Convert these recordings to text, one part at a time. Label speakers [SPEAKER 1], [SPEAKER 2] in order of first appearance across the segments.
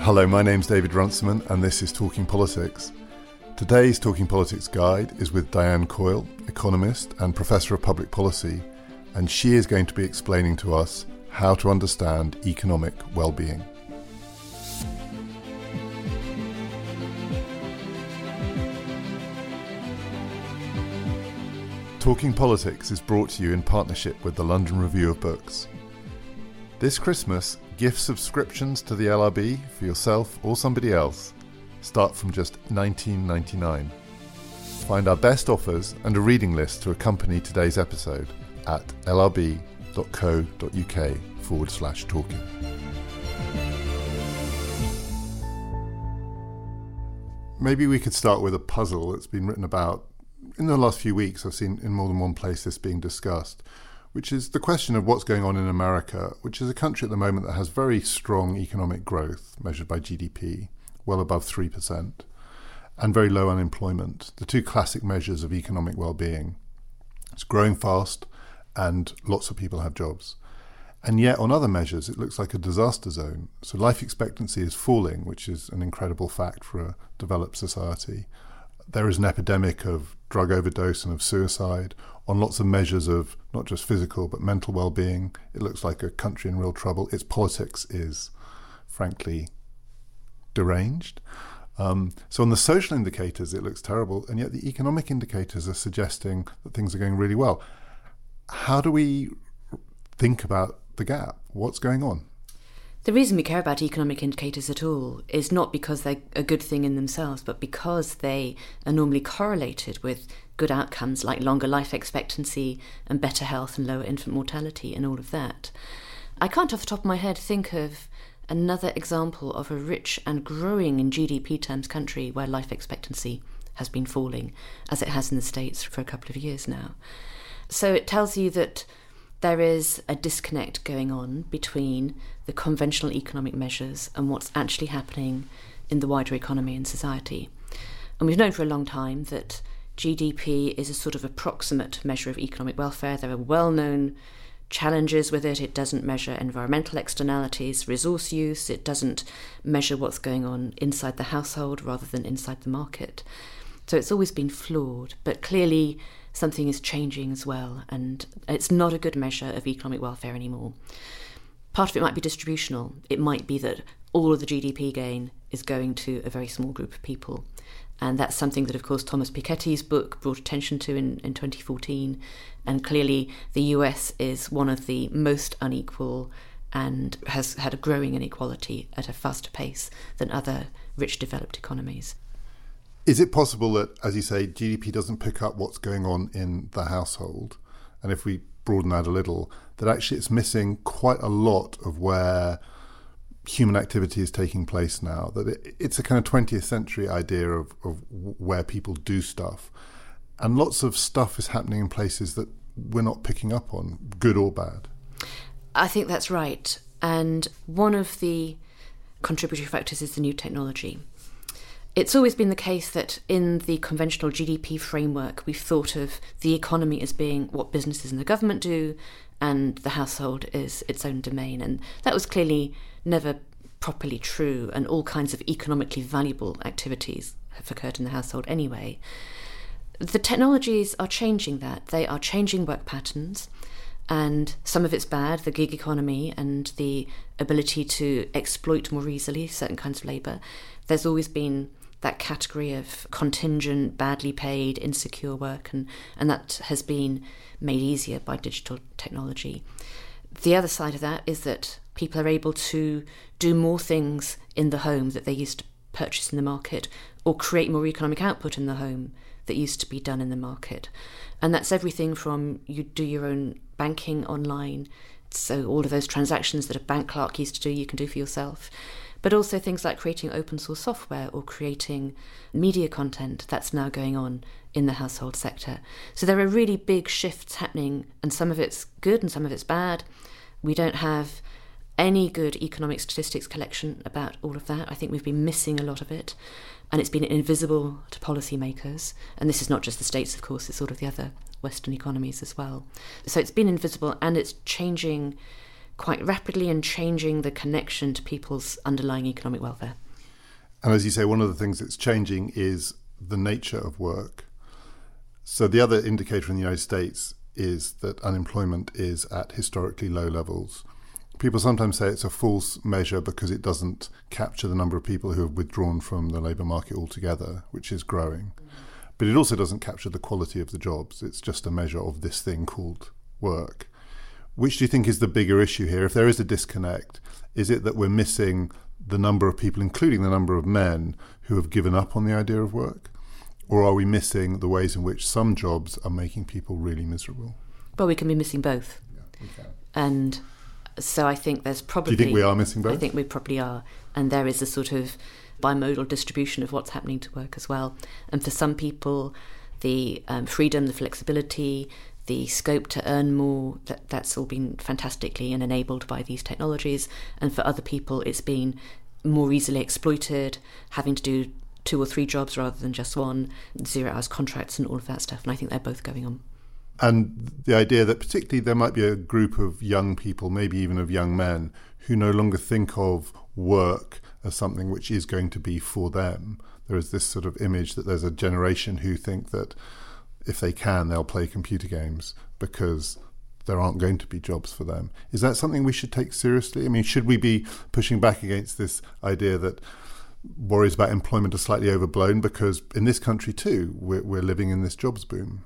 [SPEAKER 1] Hello, my name's David Runciman, and this is Talking Politics. Today's Talking Politics guide is with Diane Coyle, economist and professor of public policy, and she is going to be explaining to us how to understand economic well-being. Talking Politics is brought to you in partnership with the London Review of Books. This Christmas, gift subscriptions to the LRB for yourself or somebody else start from just $19.99. Find our best offers and a reading list to accompany today's episode at lrb.co.uk forward slash talking. Maybe we could start with a puzzle that's been written about in the last few weeks. I've seen in more than one place this being discussed, which is the question of what's going on in America, which is a country at the moment that has very strong economic growth measured by GDP, well above 3%, and very low unemployment, the two classic measures of economic well being. It's growing fast, and lots of people have jobs. And yet, on other measures, it looks like a disaster zone. So, life expectancy is falling, which is an incredible fact for a developed society. There is an epidemic of drug overdose and of suicide on lots of measures of not just physical but mental well being. It looks like a country in real trouble. Its politics is, frankly, deranged. Um, so, on the social indicators, it looks terrible, and yet the economic indicators are suggesting that things are going really well. How do we think about the gap? What's going on?
[SPEAKER 2] The reason we care about economic indicators at all is not because they're a good thing in themselves, but because they are normally correlated with good outcomes like longer life expectancy and better health and lower infant mortality and all of that. I can't, off the top of my head, think of another example of a rich and growing in GDP terms country where life expectancy has been falling, as it has in the States for a couple of years now. So it tells you that there is a disconnect going on between the conventional economic measures and what's actually happening in the wider economy and society. And we've known for a long time that GDP is a sort of approximate measure of economic welfare. There are well known challenges with it. It doesn't measure environmental externalities, resource use, it doesn't measure what's going on inside the household rather than inside the market. So it's always been flawed, but clearly something is changing as well, and it's not a good measure of economic welfare anymore. Part of it might be distributional. It might be that all of the GDP gain is going to a very small group of people. And that's something that, of course, Thomas Piketty's book brought attention to in, in 2014. And clearly, the US is one of the most unequal and has had a growing inequality at a faster pace than other rich developed economies.
[SPEAKER 1] Is it possible that, as you say, GDP doesn't pick up what's going on in the household? And if we broaden that a little, that actually it's missing quite a lot of where human activity is taking place now. That it, it's a kind of 20th century idea of, of where people do stuff. And lots of stuff is happening in places that we're not picking up on, good or bad.
[SPEAKER 2] I think that's right. And one of the contributory factors is the new technology. It's always been the case that in the conventional GDP framework, we've thought of the economy as being what businesses and the government do, and the household is its own domain. And that was clearly never properly true, and all kinds of economically valuable activities have occurred in the household anyway. The technologies are changing that. They are changing work patterns, and some of it's bad the gig economy and the ability to exploit more easily certain kinds of labour. There's always been that category of contingent, badly paid, insecure work, and, and that has been made easier by digital technology. The other side of that is that people are able to do more things in the home that they used to purchase in the market or create more economic output in the home that used to be done in the market. And that's everything from you do your own banking online, so all of those transactions that a bank clerk used to do, you can do for yourself but also things like creating open source software or creating media content that's now going on in the household sector. So there are really big shifts happening, and some of it's good and some of it's bad. We don't have any good economic statistics collection about all of that. I think we've been missing a lot of it, and it's been invisible to policymakers. And this is not just the States, of course, it's sort of the other Western economies as well. So it's been invisible and it's changing quite rapidly and changing the connection to people's underlying economic welfare.
[SPEAKER 1] And as you say, one of the things that's changing is the nature of work. So the other indicator in the United States is that unemployment is at historically low levels. People sometimes say it's a false measure because it doesn't capture the number of people who have withdrawn from the labour market altogether, which is growing. But it also doesn't capture the quality of the jobs. It's just a measure of this thing called work. Which do you think is the bigger issue here? If there is a disconnect, is it that we're missing the number of people, including the number of men, who have given up on the idea of work? Or are we missing the ways in which some jobs are making people really miserable?
[SPEAKER 2] Well, we can be missing both.
[SPEAKER 1] Yeah,
[SPEAKER 2] and so I think there's probably.
[SPEAKER 1] Do you think we are missing both?
[SPEAKER 2] I think we probably are. And there is a sort of bimodal distribution of what's happening to work as well. And for some people, the um, freedom, the flexibility, the scope to earn more, that, that's all been fantastically and enabled by these technologies. And for other people, it's been more easily exploited, having to do two or three jobs rather than just one, zero hours contracts and all of that stuff. And I think they're both going on.
[SPEAKER 1] And the idea that particularly there might be a group of young people, maybe even of young men, who no longer think of work as something which is going to be for them. There is this sort of image that there's a generation who think that if they can, they'll play computer games because there aren't going to be jobs for them. Is that something we should take seriously? I mean, should we be pushing back against this idea that worries about employment are slightly overblown because in this country too, we're, we're living in this jobs boom?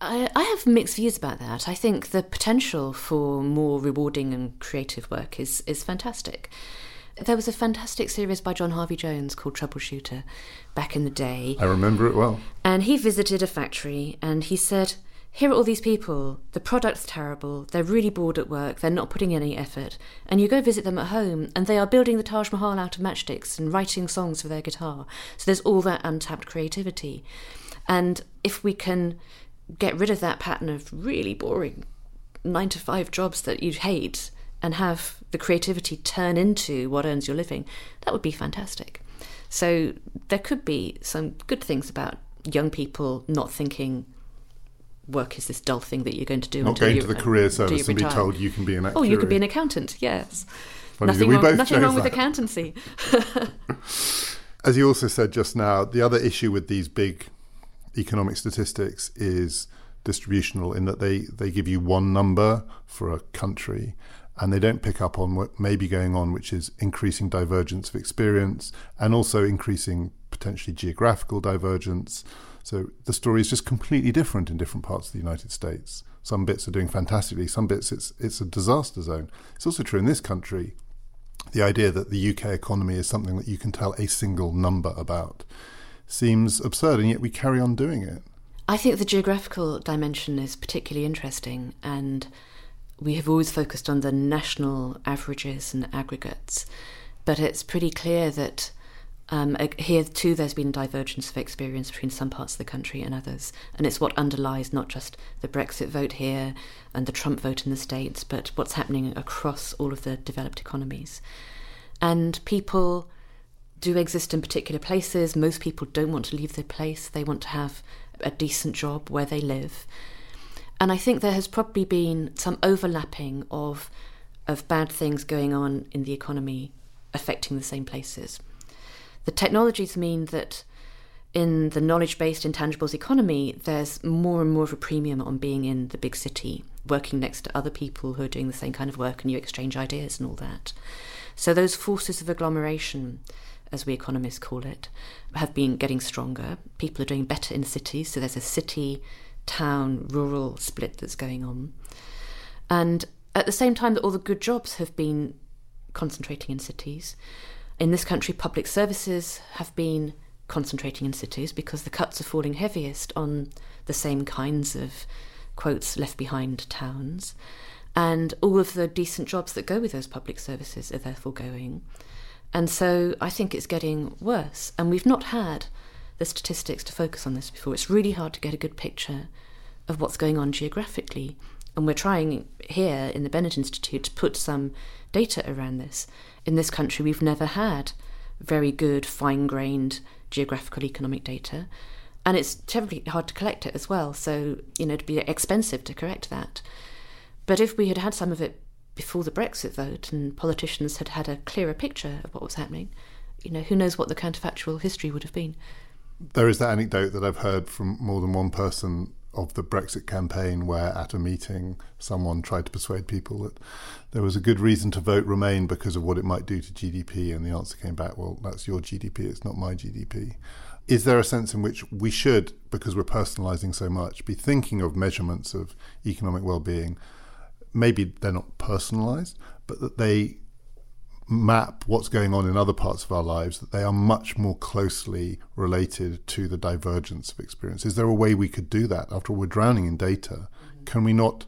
[SPEAKER 2] I, I have mixed views about that. I think the potential for more rewarding and creative work is, is fantastic. There was a fantastic series by John Harvey Jones called Troubleshooter back in the day.
[SPEAKER 1] I remember it well.
[SPEAKER 2] And he visited a factory and he said, Here are all these people. The product's terrible. They're really bored at work. They're not putting any effort. And you go visit them at home and they are building the Taj Mahal out of matchsticks and writing songs for their guitar. So there's all that untapped creativity. And if we can get rid of that pattern of really boring nine to five jobs that you hate and have the creativity turn into what earns your living, that would be fantastic. So there could be some good things about young people not thinking work is this dull thing that you're going to do.
[SPEAKER 1] Not going to the uh, career service and be told you can be an
[SPEAKER 2] Oh, you can be an accountant. Yes. Funny nothing wrong, nothing wrong with accountancy.
[SPEAKER 1] As you also said just now, the other issue with these big economic statistics is distributional in that they, they give you one number for a country and they don't pick up on what may be going on, which is increasing divergence of experience and also increasing potentially geographical divergence. So the story is just completely different in different parts of the United States. Some bits are doing fantastically, some bits it's it's a disaster zone. It's also true in this country. The idea that the UK economy is something that you can tell a single number about seems absurd, and yet we carry on doing it.
[SPEAKER 2] I think the geographical dimension is particularly interesting, and we have always focused on the national averages and aggregates, but it's pretty clear that um, here too there's been divergence of experience between some parts of the country and others, and it's what underlies not just the Brexit vote here and the Trump vote in the States, but what's happening across all of the developed economies. And people do exist in particular places. Most people don't want to leave their place, they want to have a decent job where they live. And I think there has probably been some overlapping of of bad things going on in the economy affecting the same places. The technologies mean that in the knowledge based intangibles economy, there's more and more of a premium on being in the big city, working next to other people who are doing the same kind of work, and you exchange ideas and all that. So, those forces of agglomeration as we economists call it, have been getting stronger. People are doing better in cities, so there's a city, town, rural split that's going on. And at the same time that all the good jobs have been concentrating in cities, in this country, public services have been concentrating in cities because the cuts are falling heaviest on the same kinds of quotes left behind towns. And all of the decent jobs that go with those public services are therefore going. And so I think it's getting worse. And we've not had the statistics to focus on this before. It's really hard to get a good picture of what's going on geographically. And we're trying here in the Bennett Institute to put some data around this. In this country, we've never had very good, fine grained geographical economic data. And it's terribly hard to collect it as well. So, you know, it'd be expensive to correct that. But if we had had some of it before the Brexit vote and politicians had had a clearer picture of what was happening, you know, who knows what the counterfactual history would have been.
[SPEAKER 1] There is that anecdote that I've heard from more than one person of the Brexit campaign where at a meeting someone tried to persuade people that there was a good reason to vote Remain because of what it might do to GDP, and the answer came back, well, that's your GDP, it's not my GDP. Is there a sense in which we should, because we're personalising so much, be thinking of measurements of economic well-being? Maybe they're not personalised, but that they map what's going on in other parts of our lives, that they are much more closely related to the divergence of experience. Is there a way we could do that? After all, we're drowning in data. Can we not?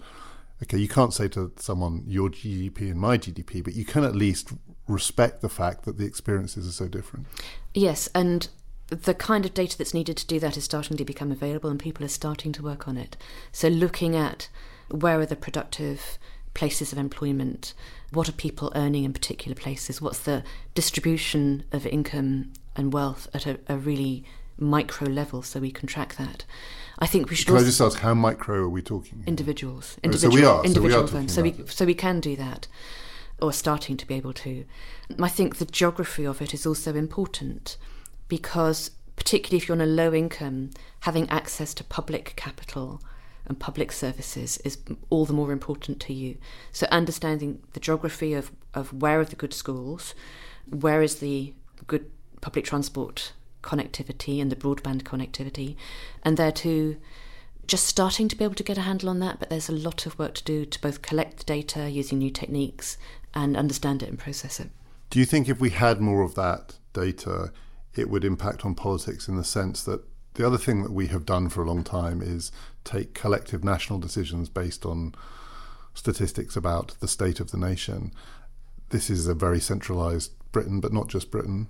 [SPEAKER 1] Okay, you can't say to someone your GDP and my GDP, but you can at least respect the fact that the experiences are so different.
[SPEAKER 2] Yes, and the kind of data that's needed to do that is starting to become available, and people are starting to work on it. So, looking at where are the productive places of employment, what are people earning in particular places, what's the distribution of income and wealth at a, a really micro level so we can track that. I think we should.
[SPEAKER 1] Can I just ask how micro are we talking?
[SPEAKER 2] Individuals, oh,
[SPEAKER 1] individual, so we are.
[SPEAKER 2] individual
[SPEAKER 1] so we are
[SPEAKER 2] So we so we can do that, or starting to be able to. I think the geography of it is also important because, particularly if you're on a low income, having access to public capital and public services is all the more important to you. So understanding the geography of, of where are the good schools, where is the good public transport connectivity and the broadband connectivity, and there too just starting to be able to get a handle on that, but there's a lot of work to do to both collect the data using new techniques and understand it and process it.
[SPEAKER 1] Do you think if we had more of that data, it would impact on politics in the sense that the other thing that we have done for a long time is take collective national decisions based on statistics about the state of the nation. This is a very centralized Britain, but not just Britain.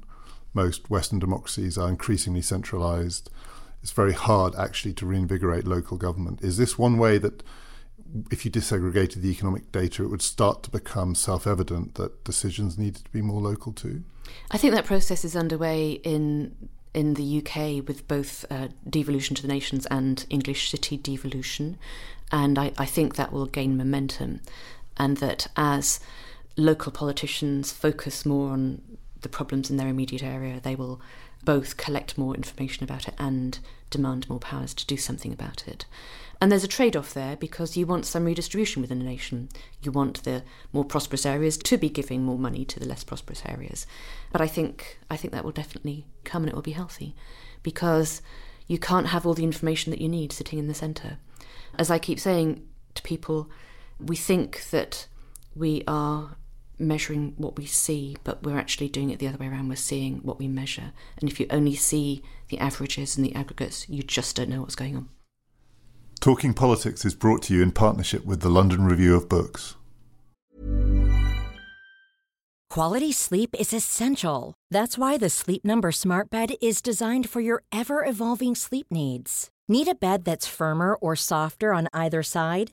[SPEAKER 1] Most Western democracies are increasingly centralized. It's very hard actually to reinvigorate local government. Is this one way that if you disaggregated the economic data, it would start to become self evident that decisions needed to be more local too?
[SPEAKER 2] I think that process is underway in in the UK with both uh, devolution to the nations and English city devolution. And I, I think that will gain momentum. And that as local politicians focus more on the problems in their immediate area, they will both collect more information about it and demand more powers to do something about it. And there's a trade off there because you want some redistribution within a nation. You want the more prosperous areas to be giving more money to the less prosperous areas. But I think I think that will definitely come and it will be healthy because you can't have all the information that you need sitting in the centre. As I keep saying to people, we think that we are measuring what we see, but we're actually doing it the other way around. We're seeing what we measure. And if you only see the averages and the aggregates, you just don't know what's going on.
[SPEAKER 1] Talking Politics is brought to you in partnership with the London Review of Books.
[SPEAKER 3] Quality sleep is essential. That's why the Sleep Number Smart Bed is designed for your ever evolving sleep needs. Need a bed that's firmer or softer on either side?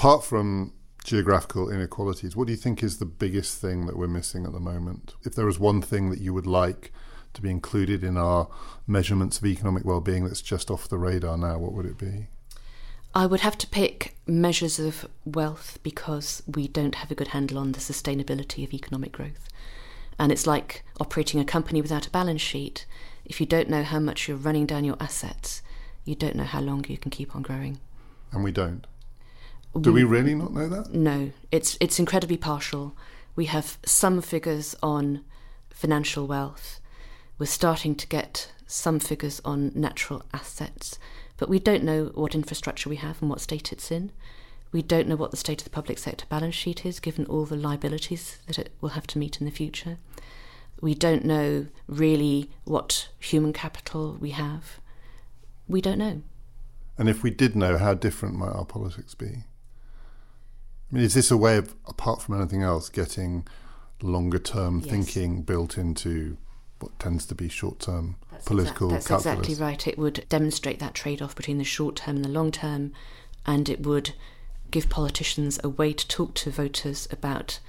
[SPEAKER 1] Apart from geographical inequalities, what do you think is the biggest thing that we're missing at the moment? If there was one thing that you would like to be included in our measurements of economic well-being that's just off the radar now, what would it be?
[SPEAKER 2] I would have to pick measures of wealth because we don't have a good handle on the sustainability of economic growth. And it's like operating a company without a balance sheet. If you don't know how much you're running down your assets, you don't know how long you can keep on growing.
[SPEAKER 1] And we don't. Do we really not know that?
[SPEAKER 2] No, it's it's incredibly partial. We have some figures on financial wealth. We're starting to get some figures on natural assets, But we don't know what infrastructure we have and what state it's in. We don't know what the state of the public sector balance sheet is, given all the liabilities that it will have to meet in the future. We don't know really what human capital we have. We don't know.
[SPEAKER 1] And if we did know, how different might our politics be? I mean, is this a way of, apart from anything else, getting longer term yes. thinking built into what tends to be short term political
[SPEAKER 2] exa- that's
[SPEAKER 1] calculus?
[SPEAKER 2] exactly right. It would demonstrate that trade off between the short term and the long term, and it would give politicians a way to talk to voters about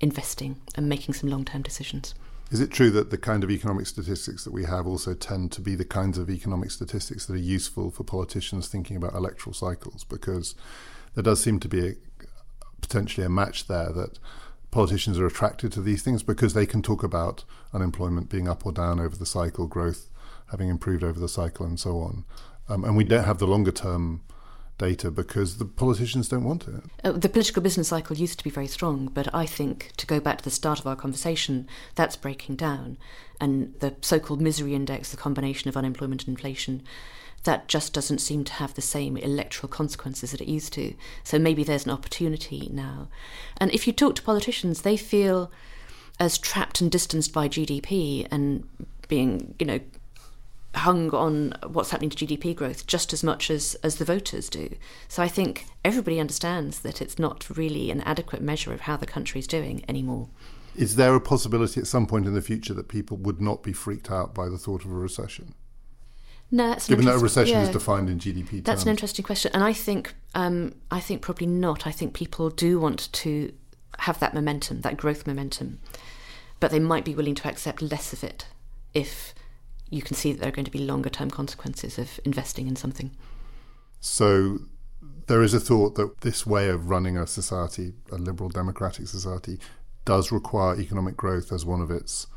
[SPEAKER 2] investing and making some long term decisions.
[SPEAKER 1] Is it true that the kind of economic statistics that we have also tend to be the kinds of economic statistics that are useful for politicians thinking about electoral cycles? Because there does seem to be a, potentially a match there that politicians are attracted to these things because they can talk about unemployment being up or down over the cycle, growth having improved over the cycle, and so on. Um, and we don't have the longer term data because the politicians don't want it.
[SPEAKER 2] Uh, the political business cycle used to be very strong, but I think to go back to the start of our conversation, that's breaking down. And the so called misery index, the combination of unemployment and inflation, that just doesn't seem to have the same electoral consequences that it used to. So maybe there's an opportunity now. And if you talk to politicians, they feel as trapped and distanced by GDP and being, you know, hung on what's happening to GDP growth just as much as, as the voters do. So I think everybody understands that it's not really an adequate measure of how the country is doing anymore.
[SPEAKER 1] Is there a possibility at some point in the future that people would not be freaked out by the thought of a recession?
[SPEAKER 2] No,
[SPEAKER 1] given that a recession yeah, is defined in GDP terms.
[SPEAKER 2] That's an interesting question, and I think um, I think probably not. I think people do want to have that momentum, that growth momentum, but they might be willing to accept less of it if you can see that there are going to be longer term consequences of investing in something.
[SPEAKER 1] So there is a thought that this way of running a society, a liberal democratic society, does require economic growth as one of its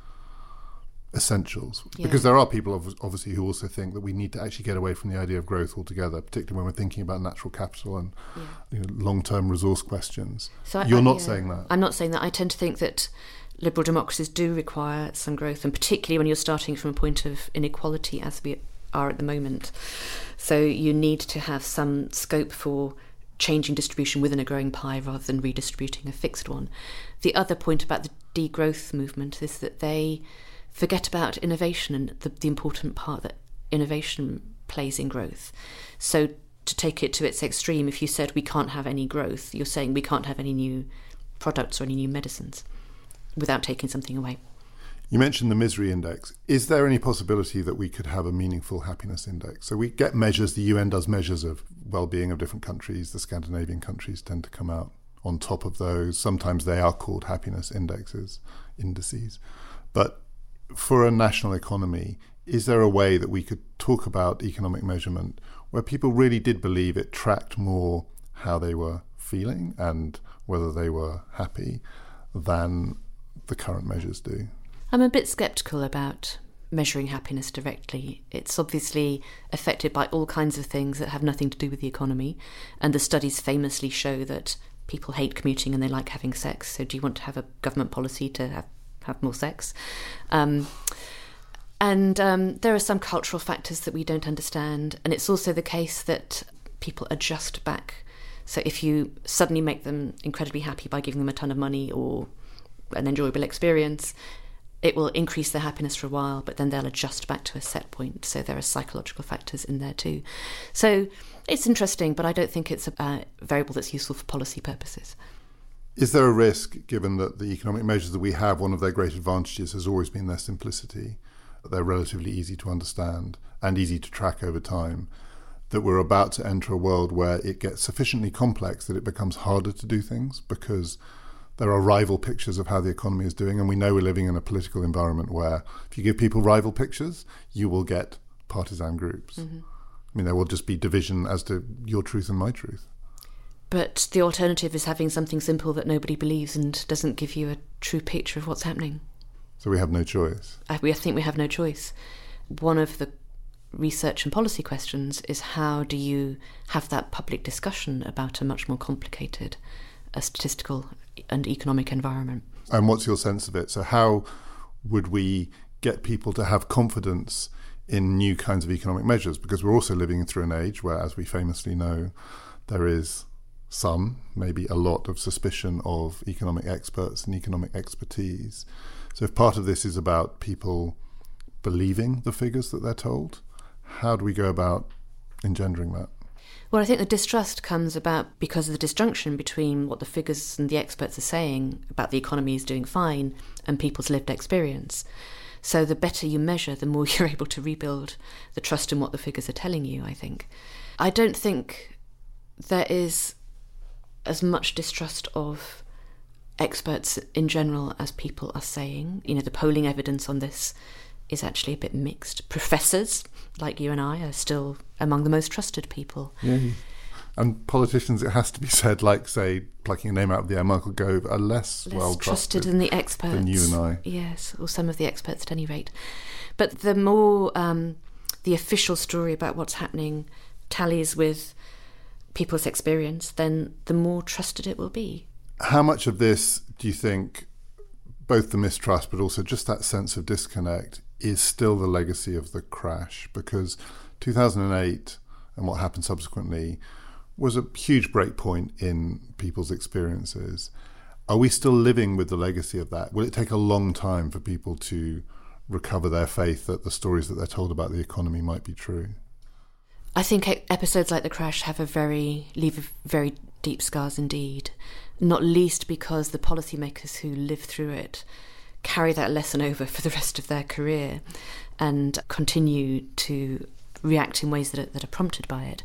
[SPEAKER 1] essentials. Yeah. Because there are people obviously who also think that we need to actually get away from the idea of growth altogether, particularly when we're thinking about natural capital and yeah. you know, long-term resource questions. So You're I, not yeah, saying that.
[SPEAKER 2] I'm not saying that. I tend to think that liberal democracies do require some growth, and particularly when you're starting from a point of inequality, as we are at the moment. So you need to have some scope for changing distribution within a growing pie rather than redistributing a fixed one. The other point about the degrowth movement is that they forget about innovation and the, the important part that innovation plays in growth. So to take it to its extreme, if you said we can't have any growth, you're saying we can't have any new products or any new medicines without taking something away.
[SPEAKER 1] You mentioned the misery index. Is there any possibility that we could have a meaningful happiness index? So we get measures, the UN does measures of well being of different countries. The Scandinavian countries tend to come out on top of those. Sometimes they are called happiness indexes, indices. But for a national economy, is there a way that we could talk about economic measurement where people really did believe it tracked more how they were feeling and whether they were happy than the current measures do.
[SPEAKER 2] I'm a bit sceptical about measuring happiness directly. It's obviously affected by all kinds of things that have nothing to do with the economy, and the studies famously show that people hate commuting and they like having sex. So, do you want to have a government policy to have, have more sex? Um, and um, there are some cultural factors that we don't understand, and it's also the case that people adjust back. So, if you suddenly make them incredibly happy by giving them a ton of money or an enjoyable experience, it will increase their happiness for a while, but then they'll adjust back to a set point. So there are psychological factors in there too. So it's interesting, but I don't think it's a variable that's useful for policy purposes.
[SPEAKER 1] Is there a risk, given that the economic measures that we have, one of their great advantages has always been their simplicity, that they're relatively easy to understand and easy to track over time, that we're about to enter a world where it gets sufficiently complex that it becomes harder to do things because there are rival pictures of how the economy is doing, and we know we're living in a political environment where if you give people rival pictures, you will get partisan groups. Mm-hmm. I mean, there will just be division as to your truth and my truth.
[SPEAKER 2] But the alternative is having something simple that nobody believes and doesn't give you a true picture of what's happening.
[SPEAKER 1] So we have no choice.
[SPEAKER 2] I, we, I think we have no choice. One of the research and policy questions is how do you have that public discussion about a much more complicated a statistical and economic environment.
[SPEAKER 1] And what's your sense of it? So, how would we get people to have confidence in new kinds of economic measures because we're also living through an age where, as we famously know, there is some, maybe a lot of suspicion of economic experts and economic expertise. So, if part of this is about people believing the figures that they're told, how do we go about engendering that?
[SPEAKER 2] Well, I think the distrust comes about because of the disjunction between what the figures and the experts are saying about the economy is doing fine and people's lived experience. So the better you measure, the more you're able to rebuild the trust in what the figures are telling you, I think. I don't think there is as much distrust of experts in general as people are saying. You know, the polling evidence on this is actually a bit mixed. Professors like you and I are still among the most trusted people.
[SPEAKER 1] Yeah. And politicians, it has to be said, like say plucking a name out of the air, Michael Gove, are less,
[SPEAKER 2] less
[SPEAKER 1] well
[SPEAKER 2] trusted than the experts
[SPEAKER 1] than you and I.
[SPEAKER 2] Yes, or some of the experts at any rate. But the more um, the official story about what's happening tallies with people's experience, then the more trusted it will be.
[SPEAKER 1] How much of this do you think, both the mistrust but also just that sense of disconnect, is still the legacy of the crash because 2008 and what happened subsequently was a huge breakpoint in people's experiences. Are we still living with the legacy of that? Will it take a long time for people to recover their faith that the stories that they're told about the economy might be true?
[SPEAKER 2] I think episodes like the crash have a very leave very deep scars indeed, not least because the policymakers who live through it carry that lesson over for the rest of their career and continue to react in ways that are, that are prompted by it.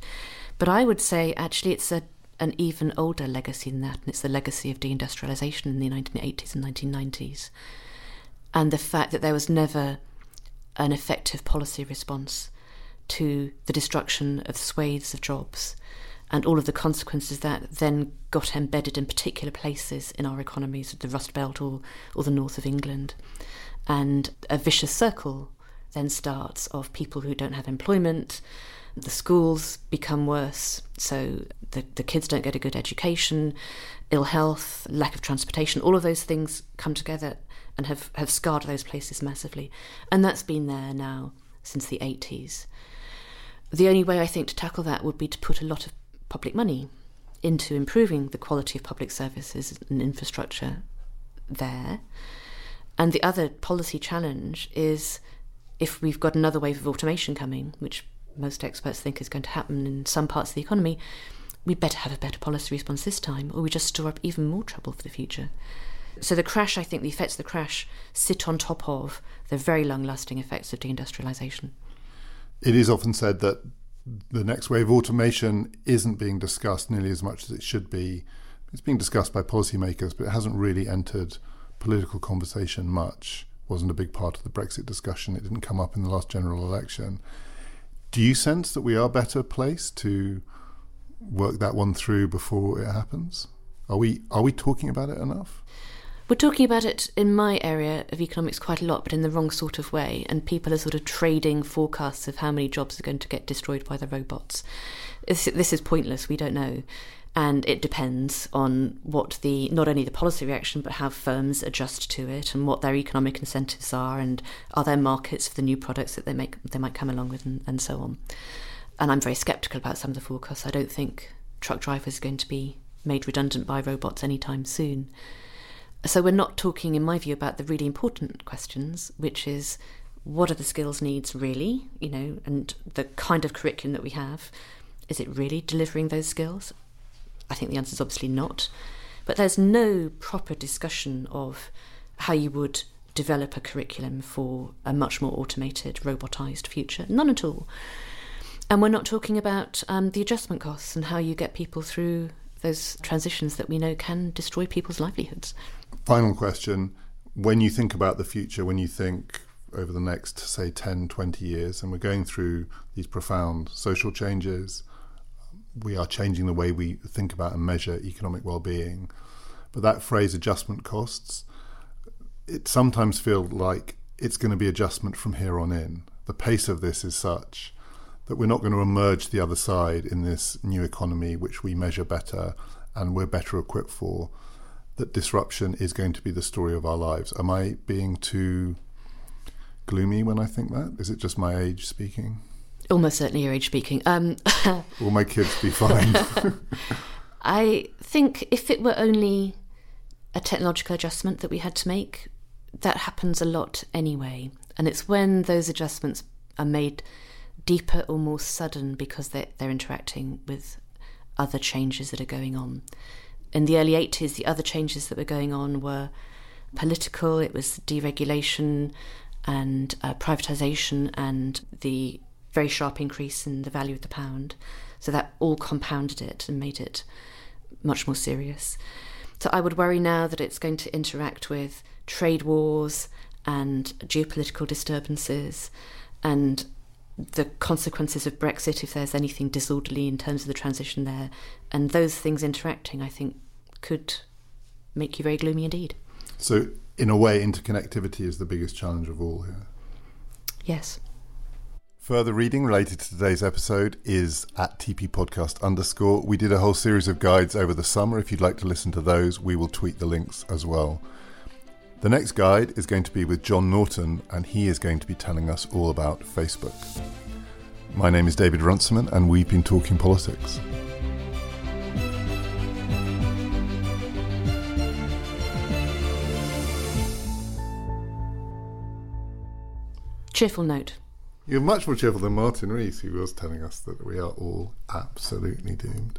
[SPEAKER 2] But I would say actually it's a, an even older legacy than that, and it's the legacy of deindustrialization in the 1980s and 1990s. And the fact that there was never an effective policy response to the destruction of swathes of jobs and all of the consequences that then got embedded in particular places in our economies, the Rust Belt or, or the north of England. And a vicious circle then starts of people who don't have employment, the schools become worse, so the, the kids don't get a good education, ill health, lack of transportation, all of those things come together and have, have scarred those places massively. And that's been there now since the 80s. The only way I think to tackle that would be to put a lot of public money into improving the quality of public services and infrastructure there. And the other policy challenge is if we've got another wave of automation coming, which most experts think is going to happen in some parts of the economy, we better have a better policy response this time, or we just store up even more trouble for the future. So the crash, I think the effects of the crash sit on top of the very long lasting effects of deindustrialization.
[SPEAKER 1] It is often said that the next wave of automation isn't being discussed nearly as much as it should be. It's being discussed by policymakers, but it hasn't really entered political conversation much. Wasn't a big part of the Brexit discussion. It didn't come up in the last general election. Do you sense that we are better placed to work that one through before it happens? Are we are we talking about it enough?
[SPEAKER 2] We're talking about it in my area of economics quite a lot, but in the wrong sort of way. And people are sort of trading forecasts of how many jobs are going to get destroyed by the robots. This, this is pointless. We don't know. And it depends on what the not only the policy reaction, but how firms adjust to it and what their economic incentives are, and are there markets for the new products that they make they might come along with, and, and so on. And I'm very sceptical about some of the forecasts. I don't think truck drivers are going to be made redundant by robots anytime soon. So we're not talking, in my view, about the really important questions, which is what are the skills needs really, you know, and the kind of curriculum that we have. Is it really delivering those skills? I think the answer is obviously not. But there's no proper discussion of how you would develop a curriculum for a much more automated, robotized future. None at all. And we're not talking about um, the adjustment costs and how you get people through those transitions that we know can destroy people's livelihoods.
[SPEAKER 1] Final question. When you think about the future, when you think over the next, say, 10, 20 years, and we're going through these profound social changes, we are changing the way we think about and measure economic well-being. But that phrase adjustment costs, it sometimes feels like it's going to be adjustment from here on in. The pace of this is such that we're not going to emerge the other side in this new economy, which we measure better and we're better equipped for. That disruption is going to be the story of our lives. Am I being too gloomy when I think that? Is it just my age speaking?
[SPEAKER 2] Almost certainly your age speaking. Um,
[SPEAKER 1] Will my kids be fine?
[SPEAKER 2] I think if it were only a technological adjustment that we had to make, that happens a lot anyway. And it's when those adjustments are made deeper or more sudden because they're, they're interacting with other changes that are going on. In the early 80s, the other changes that were going on were political, it was deregulation and uh, privatisation and the very sharp increase in the value of the pound. So that all compounded it and made it much more serious. So I would worry now that it's going to interact with trade wars and geopolitical disturbances and the consequences of Brexit if there's anything disorderly in terms of the transition there. And those things interacting, I think, could make you very gloomy indeed.
[SPEAKER 1] So, in a way, interconnectivity is the biggest challenge of all here.
[SPEAKER 2] Yes.
[SPEAKER 1] Further reading related to today's episode is at TP Podcast underscore. We did a whole series of guides over the summer. If you'd like to listen to those, we will tweet the links as well. The next guide is going to be with John Naughton, and he is going to be telling us all about Facebook. My name is David Runciman, and we've been talking politics.
[SPEAKER 2] Cheerful note.
[SPEAKER 1] You're much more cheerful than Martin Rees, who was telling us that we are all absolutely doomed.